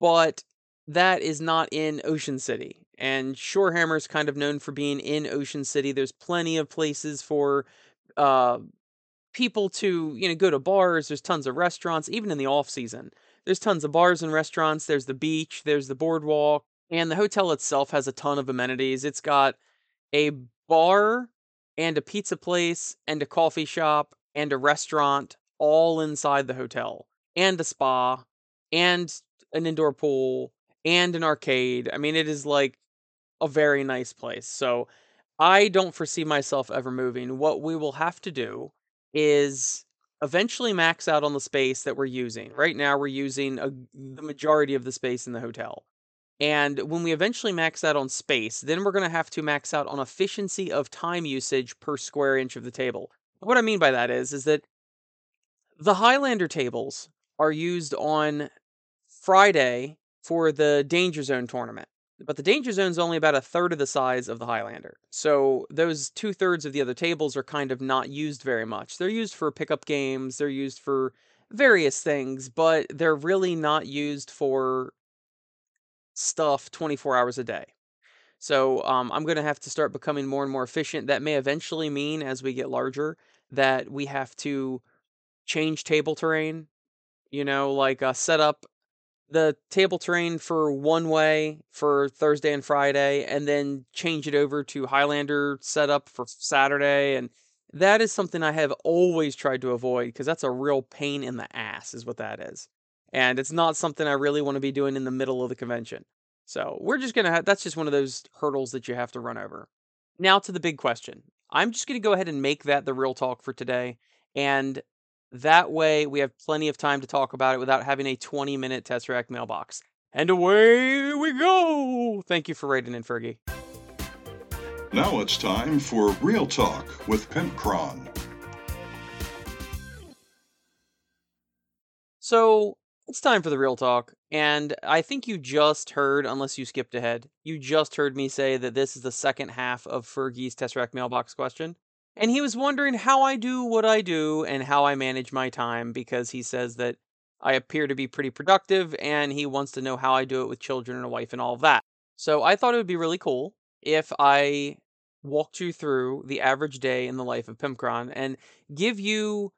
but that is not in Ocean City. And Shorehammer is kind of known for being in Ocean City. There's plenty of places for uh, people to you know go to bars. There's tons of restaurants, even in the off season. There's tons of bars and restaurants. There's the beach. There's the boardwalk, and the hotel itself has a ton of amenities. It's got a bar and a pizza place and a coffee shop and a restaurant all inside the hotel, and a spa, and an indoor pool, and an arcade. I mean, it is like a very nice place. So I don't foresee myself ever moving. What we will have to do is eventually max out on the space that we're using. Right now, we're using a, the majority of the space in the hotel. And when we eventually max out on space, then we're going to have to max out on efficiency of time usage per square inch of the table. What I mean by that is, is that the Highlander tables are used on Friday for the Danger Zone tournament. But the Danger Zone is only about a third of the size of the Highlander. So those two thirds of the other tables are kind of not used very much. They're used for pickup games, they're used for various things, but they're really not used for stuff 24 hours a day. So um, I'm going to have to start becoming more and more efficient. That may eventually mean, as we get larger, that we have to change table terrain. You know, like uh, set up the table terrain for one way for Thursday and Friday, and then change it over to Highlander setup for Saturday. And that is something I have always tried to avoid because that's a real pain in the ass, is what that is. And it's not something I really want to be doing in the middle of the convention. So we're just going to have that's just one of those hurdles that you have to run over. Now to the big question. I'm just going to go ahead and make that the real talk for today. And that way we have plenty of time to talk about it without having a 20 minute Tesseract mailbox. And away we go! Thank you for writing in, Fergie. Now it's time for Real Talk with Pimpcron. So it's time for the real talk. And I think you just heard, unless you skipped ahead, you just heard me say that this is the second half of Fergie's Tesseract mailbox question. And he was wondering how I do what I do and how I manage my time because he says that I appear to be pretty productive and he wants to know how I do it with children and a wife and all that. So I thought it would be really cool if I walked you through the average day in the life of Pimpcron and give you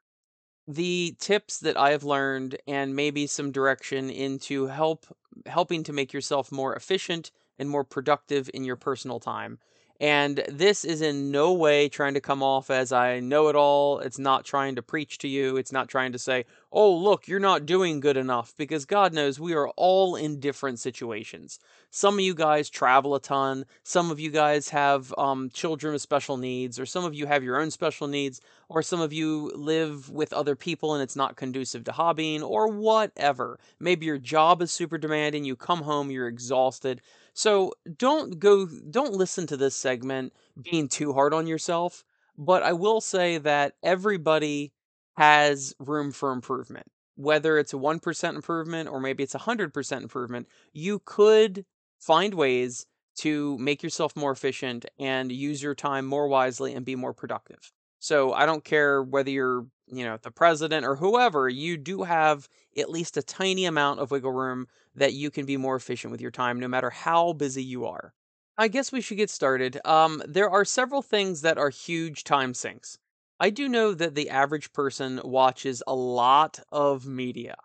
the tips that I've learned and maybe some direction into help helping to make yourself more efficient and more productive in your personal time. And this is in no way trying to come off as I know it all. It's not trying to preach to you. It's not trying to say, oh, look, you're not doing good enough, because God knows we are all in different situations. Some of you guys travel a ton. Some of you guys have um, children with special needs, or some of you have your own special needs, or some of you live with other people and it's not conducive to hobbying, or whatever. Maybe your job is super demanding. You come home, you're exhausted. So don't go don't listen to this segment being too hard on yourself, but I will say that everybody has room for improvement. Whether it's a 1% improvement or maybe it's a 100% improvement, you could find ways to make yourself more efficient and use your time more wisely and be more productive. So I don't care whether you're, you know, the president or whoever, you do have at least a tiny amount of wiggle room that you can be more efficient with your time no matter how busy you are. I guess we should get started. Um, there are several things that are huge time sinks. I do know that the average person watches a lot of media,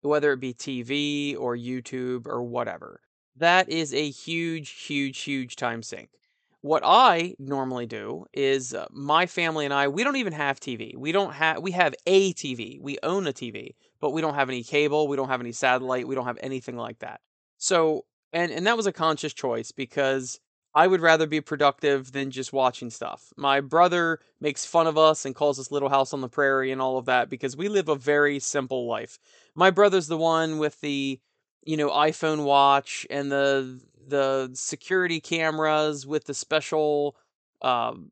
whether it be TV or YouTube or whatever. That is a huge, huge, huge time sink. What I normally do is uh, my family and I, we don't even have TV. We don't have, we have a TV. We own a TV, but we don't have any cable. We don't have any satellite. We don't have anything like that. So, and, and that was a conscious choice because I would rather be productive than just watching stuff. My brother makes fun of us and calls us Little House on the Prairie and all of that because we live a very simple life. My brother's the one with the, you know, iPhone watch and the the security cameras with the special um,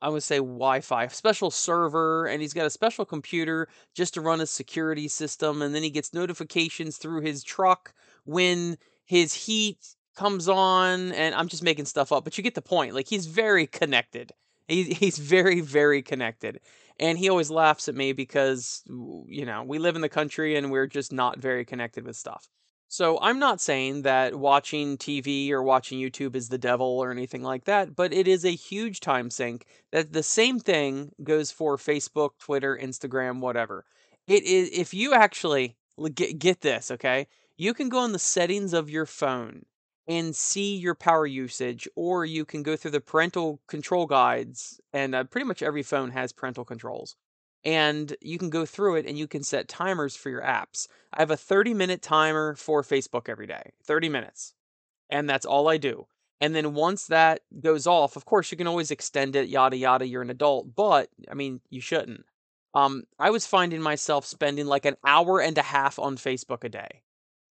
I would say Wi-Fi, special server, and he's got a special computer just to run his security system, and then he gets notifications through his truck when his heat comes on, and I'm just making stuff up, but you get the point. Like he's very connected. He's he's very very connected, and he always laughs at me because you know we live in the country and we're just not very connected with stuff. So I'm not saying that watching TV or watching YouTube is the devil or anything like that, but it is a huge time sink. That the same thing goes for Facebook, Twitter, Instagram, whatever. It is if you actually get get this, okay? You can go in the settings of your phone and see your power usage, or you can go through the parental control guides, and uh, pretty much every phone has parental controls and you can go through it and you can set timers for your apps. I have a 30 minute timer for Facebook every day, 30 minutes. And that's all I do. And then once that goes off, of course, you can always extend it, yada, yada. You're an adult, but I mean, you shouldn't. Um, I was finding myself spending like an hour and a half on Facebook a day.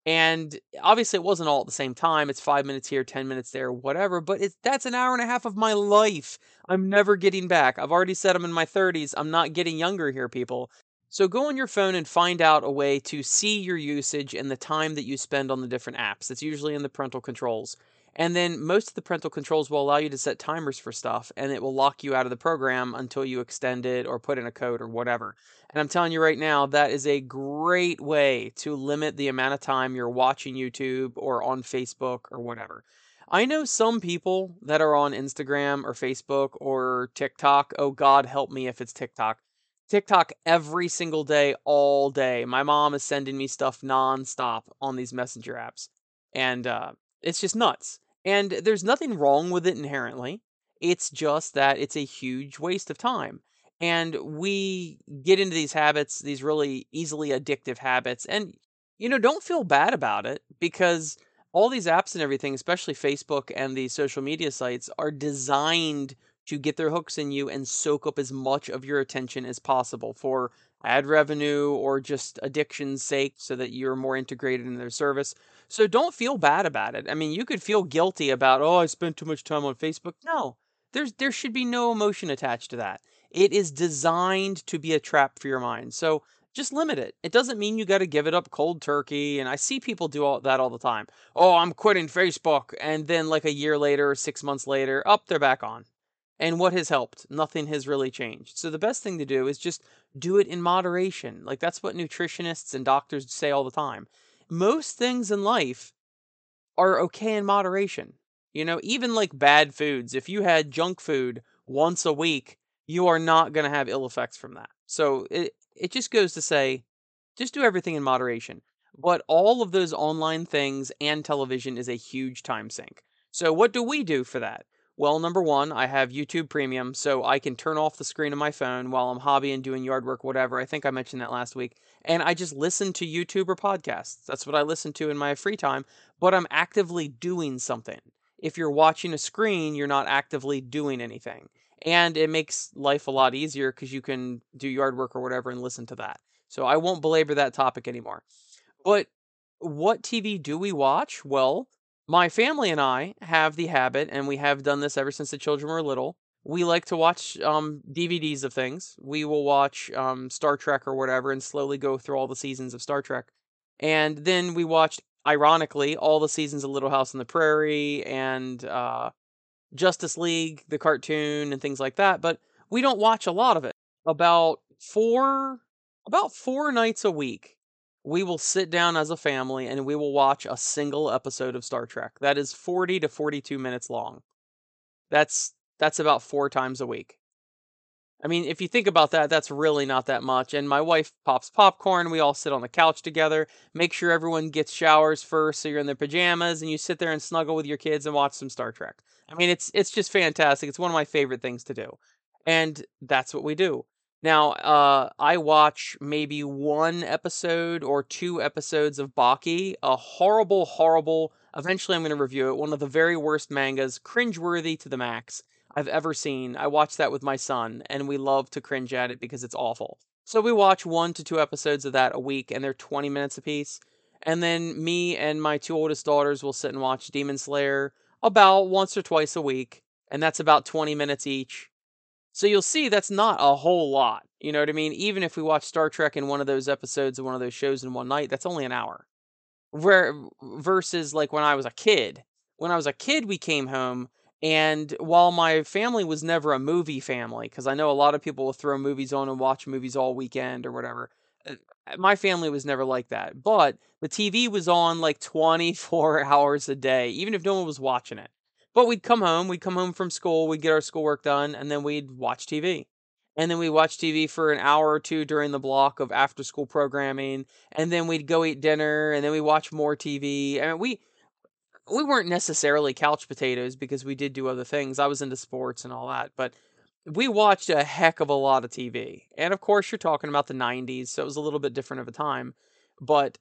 And obviously, it wasn't all at the same time. It's five minutes here, 10 minutes there, whatever. But that's an hour and a half of my life. I'm never getting back. I've already said I'm in my 30s. I'm not getting younger here, people. So go on your phone and find out a way to see your usage and the time that you spend on the different apps. It's usually in the parental controls. And then most of the parental controls will allow you to set timers for stuff and it will lock you out of the program until you extend it or put in a code or whatever. And I'm telling you right now, that is a great way to limit the amount of time you're watching YouTube or on Facebook or whatever. I know some people that are on Instagram or Facebook or TikTok. Oh, God, help me if it's TikTok TikTok every single day, all day. My mom is sending me stuff nonstop on these messenger apps. And uh, it's just nuts. And there's nothing wrong with it inherently. It's just that it's a huge waste of time. And we get into these habits, these really easily addictive habits. And, you know, don't feel bad about it because all these apps and everything, especially Facebook and the social media sites, are designed to get their hooks in you and soak up as much of your attention as possible for ad revenue or just addiction's sake so that you're more integrated in their service. So don't feel bad about it. I mean, you could feel guilty about, "Oh, I spent too much time on Facebook." No. There's there should be no emotion attached to that. It is designed to be a trap for your mind. So just limit it. It doesn't mean you got to give it up cold turkey. And I see people do all that all the time. Oh, I'm quitting Facebook. And then, like a year later or six months later, up, they're back on. And what has helped? Nothing has really changed. So the best thing to do is just do it in moderation. Like that's what nutritionists and doctors say all the time. Most things in life are okay in moderation. You know, even like bad foods, if you had junk food once a week, you are not going to have ill effects from that. So it it just goes to say just do everything in moderation. But all of those online things and television is a huge time sink. So what do we do for that? Well, number one, I have YouTube Premium, so I can turn off the screen of my phone while I'm hobbying, doing yard work, whatever. I think I mentioned that last week. And I just listen to YouTube or podcasts. That's what I listen to in my free time, but I'm actively doing something. If you're watching a screen, you're not actively doing anything. And it makes life a lot easier because you can do yard work or whatever and listen to that. So I won't belabor that topic anymore. But what TV do we watch? Well, my family and I have the habit, and we have done this ever since the children were little. We like to watch um, DVDs of things. We will watch um, Star Trek or whatever and slowly go through all the seasons of Star Trek. And then we watched, ironically, all the seasons of Little House on the Prairie and uh, Justice League, the cartoon, and things like that. But we don't watch a lot of it. About four, about four nights a week, we will sit down as a family and we will watch a single episode of Star Trek. That is 40 to 42 minutes long. That's that's about 4 times a week. I mean, if you think about that, that's really not that much. And my wife pops popcorn. We all sit on the couch together. Make sure everyone gets showers first, so you're in their pajamas, and you sit there and snuggle with your kids and watch some Star Trek. I mean, it's it's just fantastic. It's one of my favorite things to do, and that's what we do. Now, uh, I watch maybe one episode or two episodes of Baki, a horrible, horrible. Eventually, I'm going to review it. One of the very worst mangas, cringeworthy to the max, I've ever seen. I watched that with my son, and we love to cringe at it because it's awful. So we watch one to two episodes of that a week, and they're 20 minutes apiece. And then me and my two oldest daughters will sit and watch Demon Slayer about once or twice a week, and that's about 20 minutes each. So you'll see that's not a whole lot. You know what I mean? Even if we watch Star Trek in one of those episodes of one of those shows in one night, that's only an hour. Where versus like when I was a kid. When I was a kid, we came home and while my family was never a movie family, because I know a lot of people will throw movies on and watch movies all weekend or whatever, uh, my family was never like that. But the TV was on like 24 [LAUGHS] hours a day, even if no one was watching it. But we'd come home, we'd come home from school, we'd get our schoolwork done, and then we'd watch TV. And then we'd watch TV for an hour or two during the block of after school programming, and then we'd go eat dinner, and then we'd watch more TV. I mean, we we weren't necessarily couch potatoes because we did do other things. I was into sports and all that, but we watched a heck of a lot of TV. And of course, you're talking about the 90s, so it was a little bit different of a time. But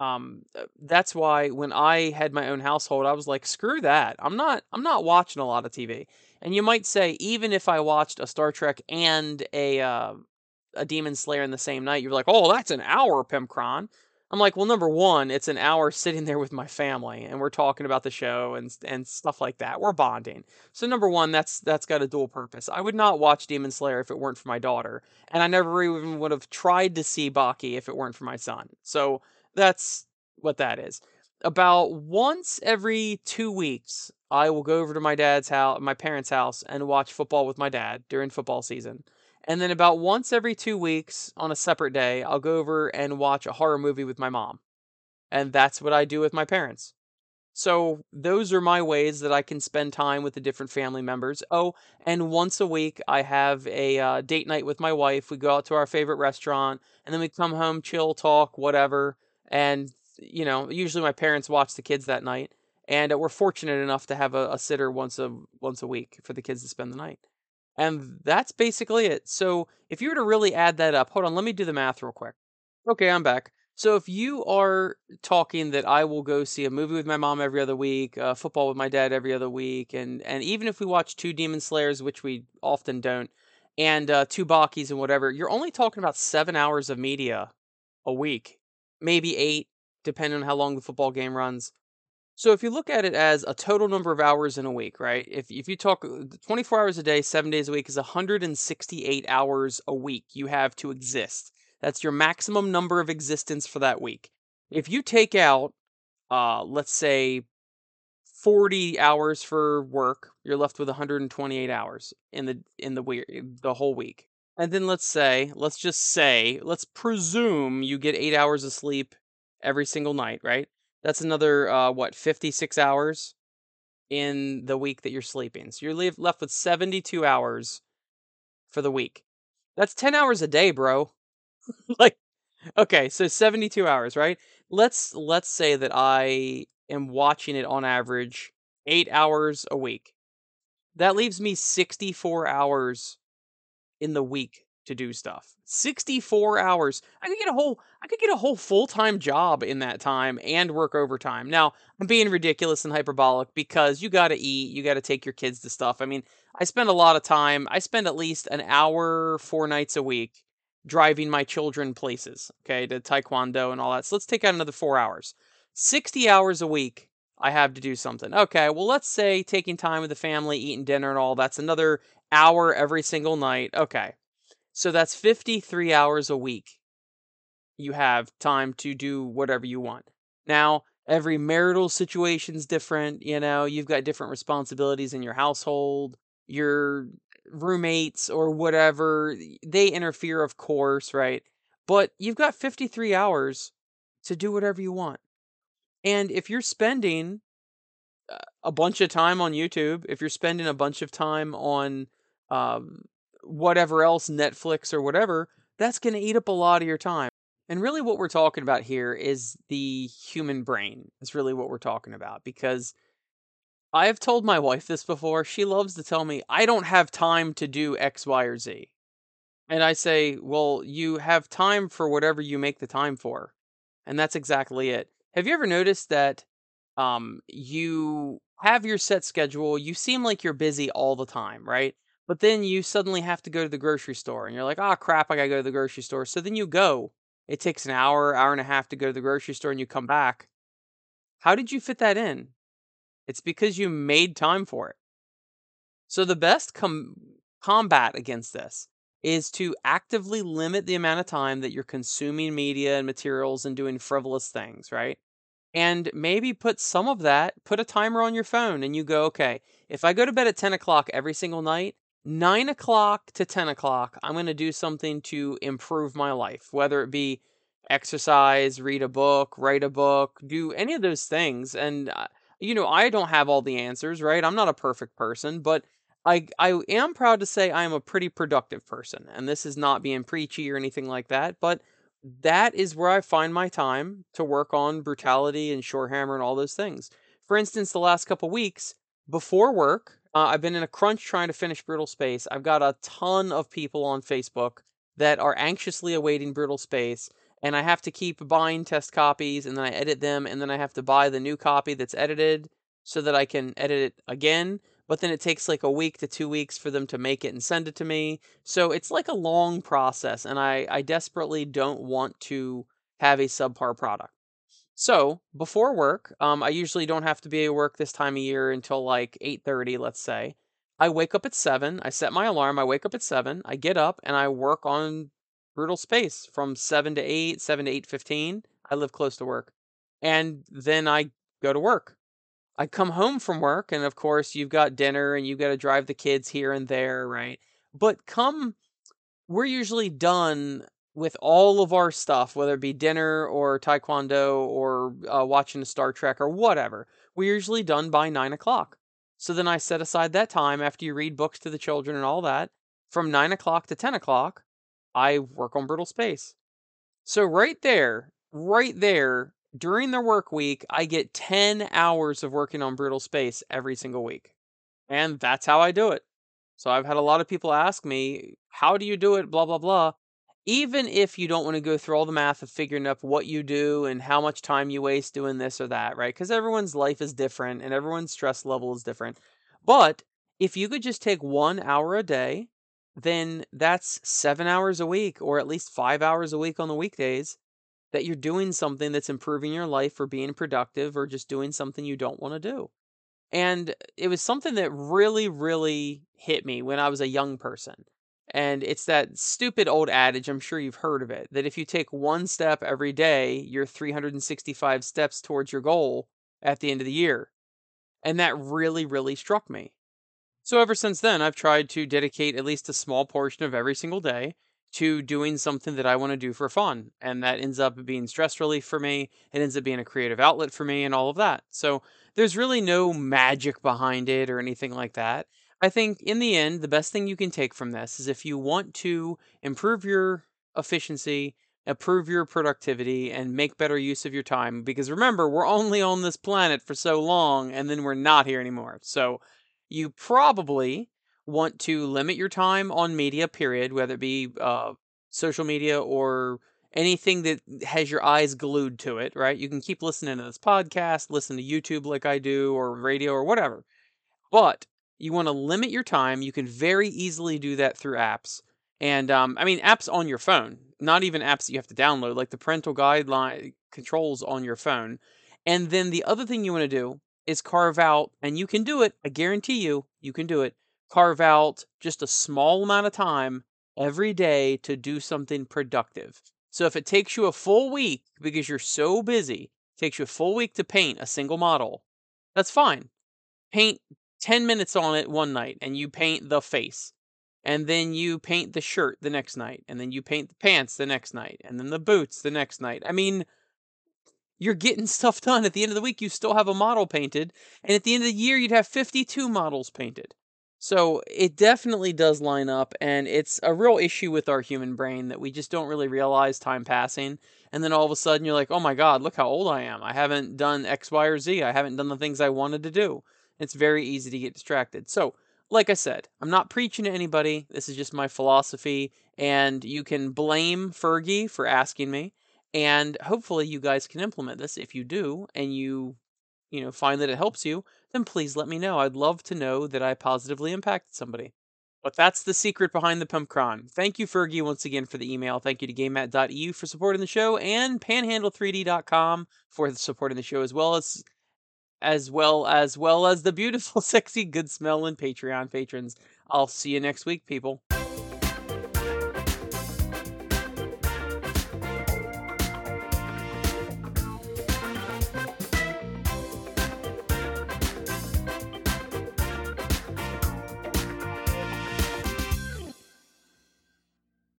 um, uh, that's why when I had my own household, I was like, screw that. I'm not I'm not watching a lot of TV. And you might say, even if I watched a Star Trek and a uh, a Demon Slayer in the same night, you're like, oh, that's an hour, Pimpcron. I'm like, well, number one, it's an hour sitting there with my family, and we're talking about the show and and stuff like that. We're bonding. So number one, that's that's got a dual purpose. I would not watch Demon Slayer if it weren't for my daughter, and I never even would have tried to see Baki if it weren't for my son. So that's what that is. About once every two weeks, I will go over to my dad's house, my parents' house, and watch football with my dad during football season. And then about once every two weeks on a separate day, I'll go over and watch a horror movie with my mom. And that's what I do with my parents. So those are my ways that I can spend time with the different family members. Oh, and once a week I have a uh, date night with my wife. We go out to our favorite restaurant, and then we come home, chill, talk, whatever. And you know, usually my parents watch the kids that night, and we're fortunate enough to have a, a sitter once a once a week for the kids to spend the night. And that's basically it. So if you were to really add that up, hold on, let me do the math real quick. Okay, I'm back. So if you are talking that I will go see a movie with my mom every other week, uh, football with my dad every other week, and and even if we watch two Demon Slayers, which we often don't, and uh, two Bakis and whatever, you're only talking about seven hours of media a week, maybe eight, depending on how long the football game runs. So if you look at it as a total number of hours in a week, right? If if you talk uh, 24 hours a day, 7 days a week is 168 hours a week you have to exist. That's your maximum number of existence for that week. If you take out uh let's say 40 hours for work, you're left with 128 hours in the in the week the whole week. And then let's say, let's just say, let's presume you get 8 hours of sleep every single night, right? That's another uh, what 56 hours in the week that you're sleeping. So you're left with 72 hours for the week. That's 10 hours a day, bro. [LAUGHS] like okay, so 72 hours, right? Let's let's say that I am watching it on average 8 hours a week. That leaves me 64 hours in the week to do stuff. 64 hours. I could get a whole I could get a whole full-time job in that time and work overtime. Now, I'm being ridiculous and hyperbolic because you got to eat, you got to take your kids to stuff. I mean, I spend a lot of time. I spend at least an hour 4 nights a week driving my children places, okay, to taekwondo and all that. So let's take out another 4 hours. 60 hours a week I have to do something. Okay, well, let's say taking time with the family, eating dinner and all, that's another hour every single night. Okay. So that's 53 hours a week. You have time to do whatever you want. Now, every marital situation's different, you know, you've got different responsibilities in your household. Your roommates or whatever, they interfere of course, right? But you've got 53 hours to do whatever you want. And if you're spending uh, a bunch of time on YouTube, if you're spending a bunch of time on um, whatever else, Netflix or whatever, that's going to eat up a lot of your time. And really, what we're talking about here is the human brain, is really what we're talking about. Because I have told my wife this before. She loves to tell me, I don't have time to do X, Y, or Z. And I say, well, you have time for whatever you make the time for. And that's exactly it. Have you ever noticed that um, you have your set schedule? You seem like you're busy all the time, right? But then you suddenly have to go to the grocery store and you're like, oh crap, I gotta go to the grocery store. So then you go. It takes an hour, hour and a half to go to the grocery store and you come back. How did you fit that in? It's because you made time for it. So the best com- combat against this is to actively limit the amount of time that you're consuming media and materials and doing frivolous things, right? And maybe put some of that, put a timer on your phone and you go, okay, if I go to bed at 10 o'clock every single night, nine o'clock to 10 o'clock, I'm going to do something to improve my life, whether it be exercise, read a book, write a book, do any of those things. And, uh, you know, I don't have all the answers, right? I'm not a perfect person, but I, I am proud to say I am a pretty productive person. And this is not being preachy or anything like that, but that is where I find my time to work on brutality and Shorehammer and all those things. For instance, the last couple weeks before work, uh, I've been in a crunch trying to finish Brutal Space. I've got a ton of people on Facebook that are anxiously awaiting Brutal Space, and I have to keep buying test copies, and then I edit them, and then I have to buy the new copy that's edited so that I can edit it again. But then it takes like a week to two weeks for them to make it and send it to me. So it's like a long process, and I, I desperately don't want to have a subpar product. So before work, um, I usually don't have to be at work this time of year until like 8:30, let's say. I wake up at seven. I set my alarm. I wake up at seven. I get up and I work on Brutal Space from seven to eight, seven to eight fifteen. I live close to work, and then I go to work. I come home from work, and of course, you've got dinner and you've got to drive the kids here and there, right? But come, we're usually done with all of our stuff, whether it be dinner or taekwondo or uh, watching a Star Trek or whatever. We're usually done by nine o'clock. So then I set aside that time after you read books to the children and all that. From nine o'clock to 10 o'clock, I work on Brutal Space. So right there, right there, during the work week, I get 10 hours of working on Brutal Space every single week. And that's how I do it. So I've had a lot of people ask me, how do you do it? Blah, blah, blah. Even if you don't want to go through all the math of figuring up what you do and how much time you waste doing this or that, right? Because everyone's life is different and everyone's stress level is different. But if you could just take one hour a day, then that's seven hours a week or at least five hours a week on the weekdays that you're doing something that's improving your life or being productive or just doing something you don't want to do. And it was something that really, really hit me when I was a young person. And it's that stupid old adage, I'm sure you've heard of it, that if you take one step every day, you're 365 steps towards your goal at the end of the year. And that really, really struck me. So ever since then, I've tried to dedicate at least a small portion of every single day to doing something that I want to do for fun. And that ends up being stress relief for me. It ends up being a creative outlet for me and all of that. So there's really no magic behind it or anything like that. I think in the end, the best thing you can take from this is if you want to improve your efficiency, improve your productivity, and make better use of your time. Because remember, we're only on this planet for so long and then we're not here anymore. So you probably want to limit your time on media, period, whether it be uh, social media or anything that has your eyes glued to it, right? You can keep listening to this podcast, listen to YouTube like I do, or radio or whatever. But you want to limit your time. You can very easily do that through apps. And um, I mean, apps on your phone, not even apps that you have to download, like the parental guideline controls on your phone. And then the other thing you want to do is carve out, and you can do it, I guarantee you, you can do it. Carve out just a small amount of time every day to do something productive. So if it takes you a full week because you're so busy, takes you a full week to paint a single model, that's fine. Paint 10 minutes on it one night and you paint the face. And then you paint the shirt the next night. And then you paint the pants the next night. And then the boots the next night. I mean, you're getting [LAUGHS] stuff done. At the end of the week, you still have a model painted. And at the end of the year, you'd have 52 models painted. So it definitely does line up. And it's a real issue with our human brain that we just don't really realize time passing. And then all of a sudden, you're like, oh my God, look how old I am. I haven't done X, Y, or Z. I haven't done the things I wanted to do. It's very easy to get distracted. So, like I said, I'm not preaching to anybody. This is just my philosophy. And you can blame Fergie for asking me. And hopefully you guys can implement this. If you do and you, you know, find that it helps you, then please let me know. I'd love to know that I positively impacted somebody. But that's the secret behind the Pimpcron. Thank you, Fergie, once again for the email. Thank you to GameMat.eu for supporting the show and Panhandle3D.com for supporting the show as well as as well as well as the beautiful, [LAUGHS] sexy, good smelling Patreon patrons. I'll see you next week, people.